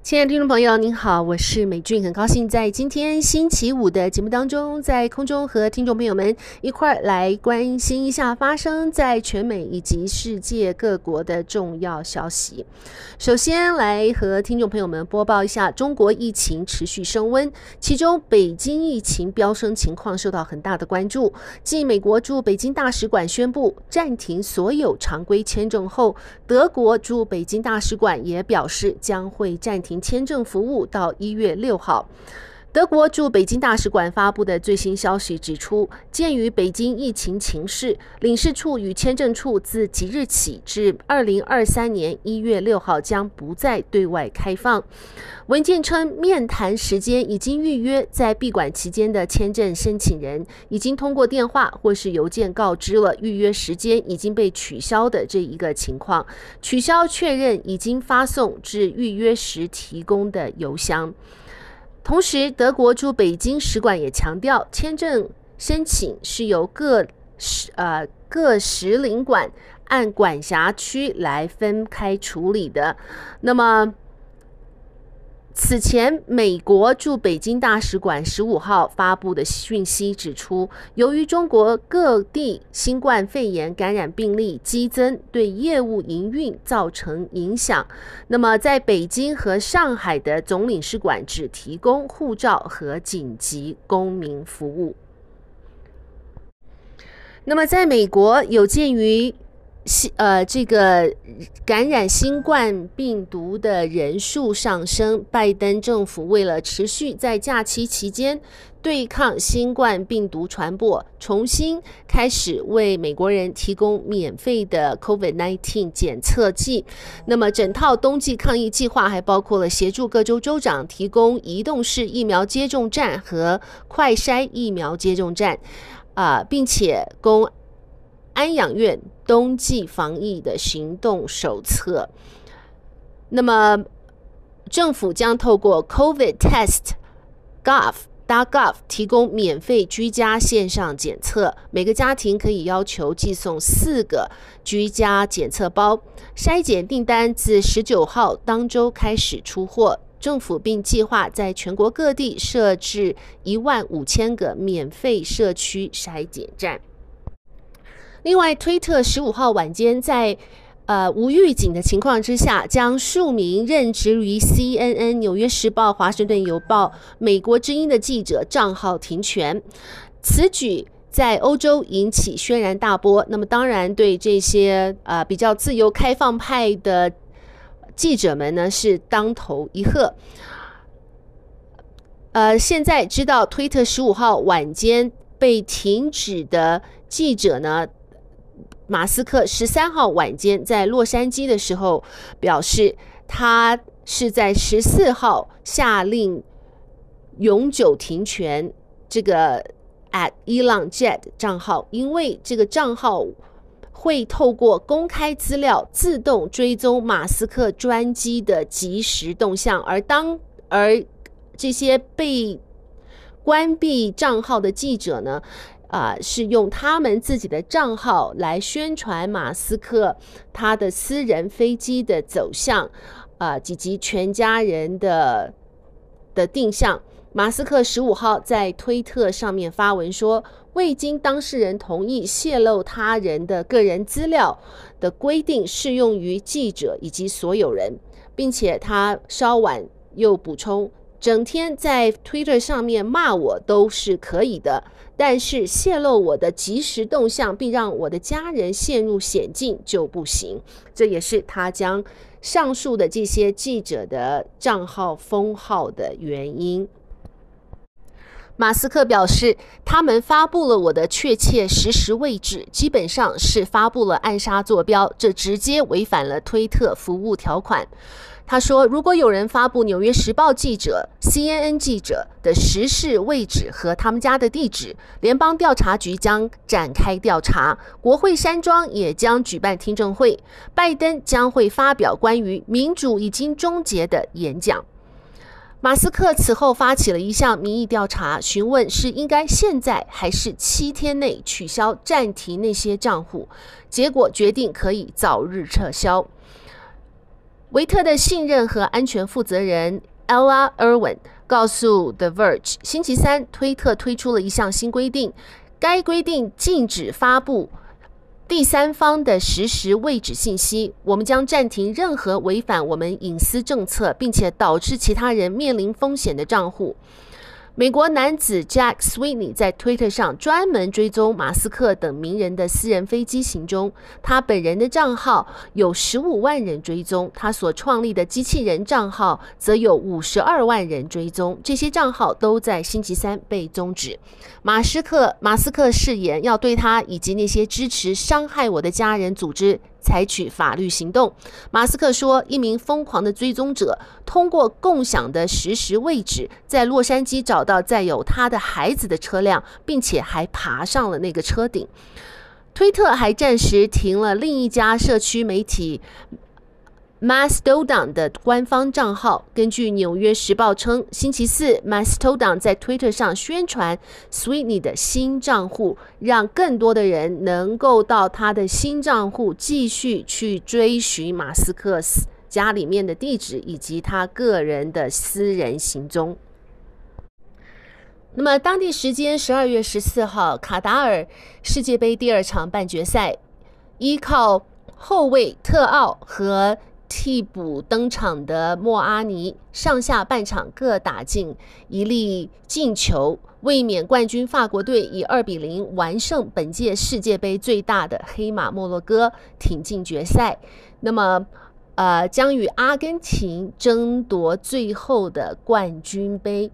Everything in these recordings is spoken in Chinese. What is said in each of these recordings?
亲爱的听众朋友，您好，我是美俊，很高兴在今天星期五的节目当中，在空中和听众朋友们一块儿来关心一下发生在全美以及世界各国的重要消息。首先来和听众朋友们播报一下中国疫情持续升温，其中北京疫情飙升情况受到很大的关注。继美国驻北京大使馆宣布暂停所有常规签证后，德国驻北京大使馆也表示将会暂停。签证服务到一月六号。德国驻北京大使馆发布的最新消息指出，鉴于北京疫情情势，领事处与签证处自即日起至二零二三年一月六号将不再对外开放。文件称，面谈时间已经预约，在闭馆期间的签证申请人已经通过电话或是邮件告知了预约时间已经被取消的这一个情况，取消确认已经发送至预约时提供的邮箱。同时，德国驻北京使馆也强调，签证申请是由各使呃各使领馆按管辖区来分开处理的。那么。此前，美国驻北京大使馆十五号发布的讯息指出，由于中国各地新冠肺炎感染病例激增，对业务营运造成影响。那么，在北京和上海的总领事馆只提供护照和紧急公民服务。那么，在美国，有鉴于新呃，这个感染新冠病毒的人数上升，拜登政府为了持续在假期期间对抗新冠病毒传播，重新开始为美国人提供免费的 COVID-19 检测剂。那么，整套冬季抗疫计划还包括了协助各州州长提供移动式疫苗接种站和快筛疫苗接种站，啊、并且供。安养院冬季防疫的行动手册。那么，政府将透过 COVID Test Gov .gov 提供免费居家线上检测，每个家庭可以要求寄送四个居家检测包。筛检订单自十九号当周开始出货，政府并计划在全国各地设置一万五千个免费社区筛检站。另外，推特十五号晚间在呃无预警的情况之下，将数名任职于 CNN、纽约时报、华盛顿邮报、美国之音的记者账号停权。此举在欧洲引起轩然大波。那么，当然对这些呃比较自由开放派的记者们呢，是当头一喝。呃，现在知道推特十五号晚间被停止的记者呢，马斯克十三号晚间在洛杉矶的时候表示，他是在十四号下令永久停权这个 at Elon Jet 账号，因为这个账号会透过公开资料自动追踪马斯克专机的即时动向，而当而这些被关闭账号的记者呢，啊、是用他们自己的账号来宣传马斯克他的私人飞机的走向，啊、以及全家人的的定向。马斯克十五号在推特上面发文说，未经当事人同意泄露他人的个人资料的规定适用于记者以及所有人，并且他稍晚又补充。整天在推特上面骂我都是可以的，但是泄露我的即时动向并让我的家人陷入险境就不行。这也是他将上述的这些记者的账号封号的原因。马斯克表示，他们发布了我的确切实时位置，基本上是发布了暗杀坐标，这直接违反了推特服务条款。他说：“如果有人发布《纽约时报》记者、CNN 记者的实时位置和他们家的地址，联邦调查局将展开调查。国会山庄也将举办听证会。拜登将会发表关于民主已经终结的演讲。”马斯克此后发起了一项民意调查，询问是应该现在还是七天内取消暂停那些账户。结果决定可以早日撤销。维特的信任和安全负责人 Ella Irwin 告诉 The Verge，星期三，推特推出了一项新规定，该规定禁止发布第三方的实时位置信息。我们将暂停任何违反我们隐私政策，并且导致其他人面临风险的账户。美国男子 Jack Sweeney 在推特上专门追踪马斯克等名人的私人飞机行踪，他本人的账号有十五万人追踪，他所创立的机器人账号则有五十二万人追踪。这些账号都在星期三被终止。马斯克马斯克誓言要对他以及那些支持伤害我的家人组织采取法律行动。马斯克说，一名疯狂的追踪者通过共享的实时位置，在洛杉矶找到载有他的孩子的车辆，并且还爬上了那个车顶。推特还暂时停了另一家社区媒体。Mastodon 的官方账号，根据《纽约时报》称，星期四，Mastodon 在推特上宣传 Sweeney 的新账户，让更多的人能够到他的新账户继续去追寻马斯克斯家里面的地址以及他个人的私人行踪。那么，当地时间十二月十四号，卡达尔世界杯第二场半决赛，依靠后卫特奥和替补登场的莫阿尼上下半场各打进一粒进球，卫冕冠军法国队以二比零完胜本届世界杯最大的黑马摩洛哥，挺进决赛。那么，呃，将与阿根廷争夺最后的冠军杯。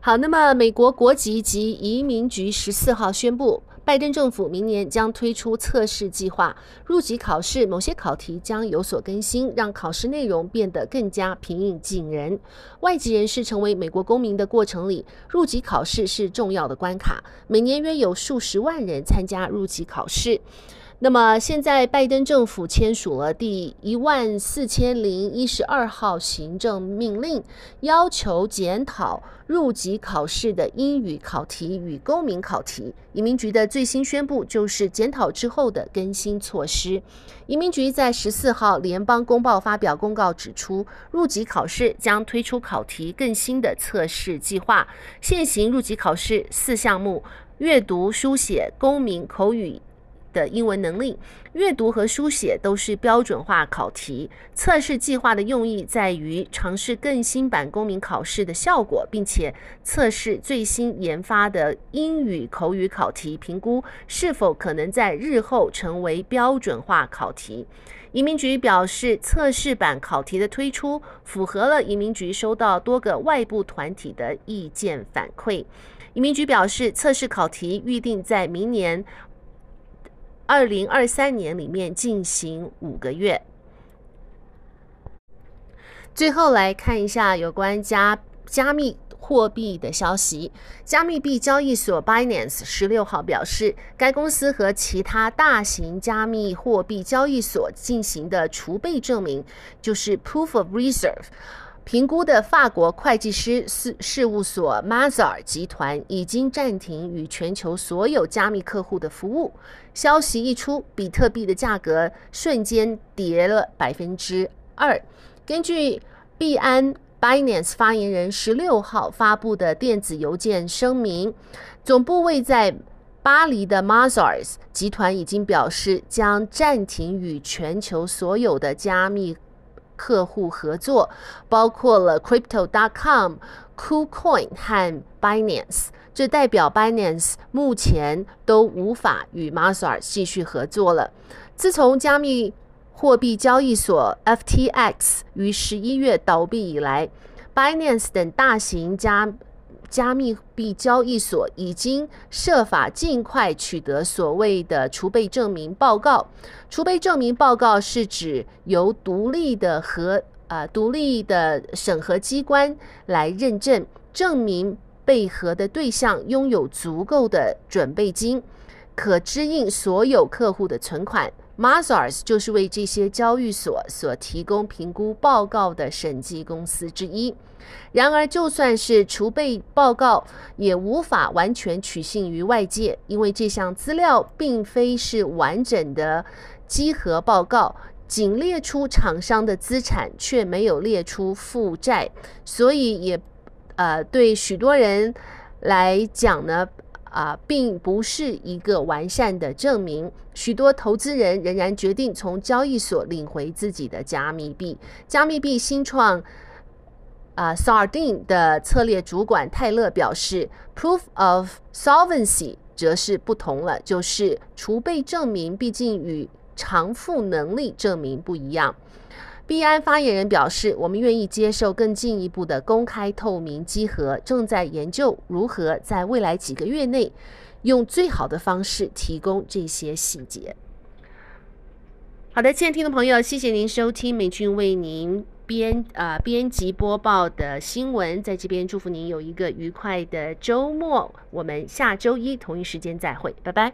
好，那么美国国籍及移民局十四号宣布。拜登政府明年将推出测试计划，入籍考试某些考题将有所更新，让考试内容变得更加平易近人。外籍人士成为美国公民的过程里，入籍考试是重要的关卡，每年约有数十万人参加入籍考试。那么现在，拜登政府签署了第一万四千零一十二号行政命令，要求检讨入籍考试的英语考题与公民考题。移民局的最新宣布就是检讨之后的更新措施。移民局在十四号联邦公报发表公告指出，入籍考试将推出考题更新的测试计划。现行入籍考试四项目：阅读、书写、公民、口语。的英文能力，阅读和书写都是标准化考题。测试计划的用意在于尝试更新版公民考试的效果，并且测试最新研发的英语口语考题，评估是否可能在日后成为标准化考题。移民局表示，测试版考题的推出符合了移民局收到多个外部团体的意见反馈。移民局表示，测试考题预定在明年。二零二三年里面进行五个月。最后来看一下有关加加密货币的消息。加密币交易所 Binance 十六号表示，该公司和其他大型加密货币交易所进行的储备证明，就是 Proof of Reserve。评估的法国会计师事事务所 Mazar 集团已经暂停与全球所有加密客户的服务。消息一出，比特币的价格瞬间跌了百分之二。根据币安 Binance 发言人十六号发布的电子邮件声明，总部位在巴黎的 Mazars 集团已经表示将暂停与全球所有的加密。客户合作包括了 Crypto.com、KuCoin 和 Binance，这代表 Binance 目前都无法与 Masar 继续合作了。自从加密货币交易所 FTX 于十一月倒闭以来，Binance 等大型加加密币交易所已经设法尽快取得所谓的储备证明报告。储备证明报告是指由独立的和呃独立的审核机关来认证，证明被核的对象拥有足够的准备金，可支应所有客户的存款。Mazars 就是为这些交易所所提供评估报告的审计公司之一。然而，就算是储备报告，也无法完全取信于外界，因为这项资料并非是完整的稽核报告，仅列出厂商的资产，却没有列出负债，所以也呃对许多人来讲呢，啊、并不是一个完善的证明。许多投资人仍然决定从交易所领回自己的加密币。加密币新创啊、Sardine 的策略主管泰勒表示，Proof of solvency 则是不同了，就是储备证明，毕竟与偿付能力证明不一样。币安发言人表示：“我们愿意接受更进一步的公开透明稽核，正在研究如何在未来几个月内用最好的方式提供这些细节。”好的，亲爱的听众朋友，谢谢您收听美俊为您编呃编辑播报的新闻，在这边祝福您有一个愉快的周末。我们下周一同一时间再会，拜拜。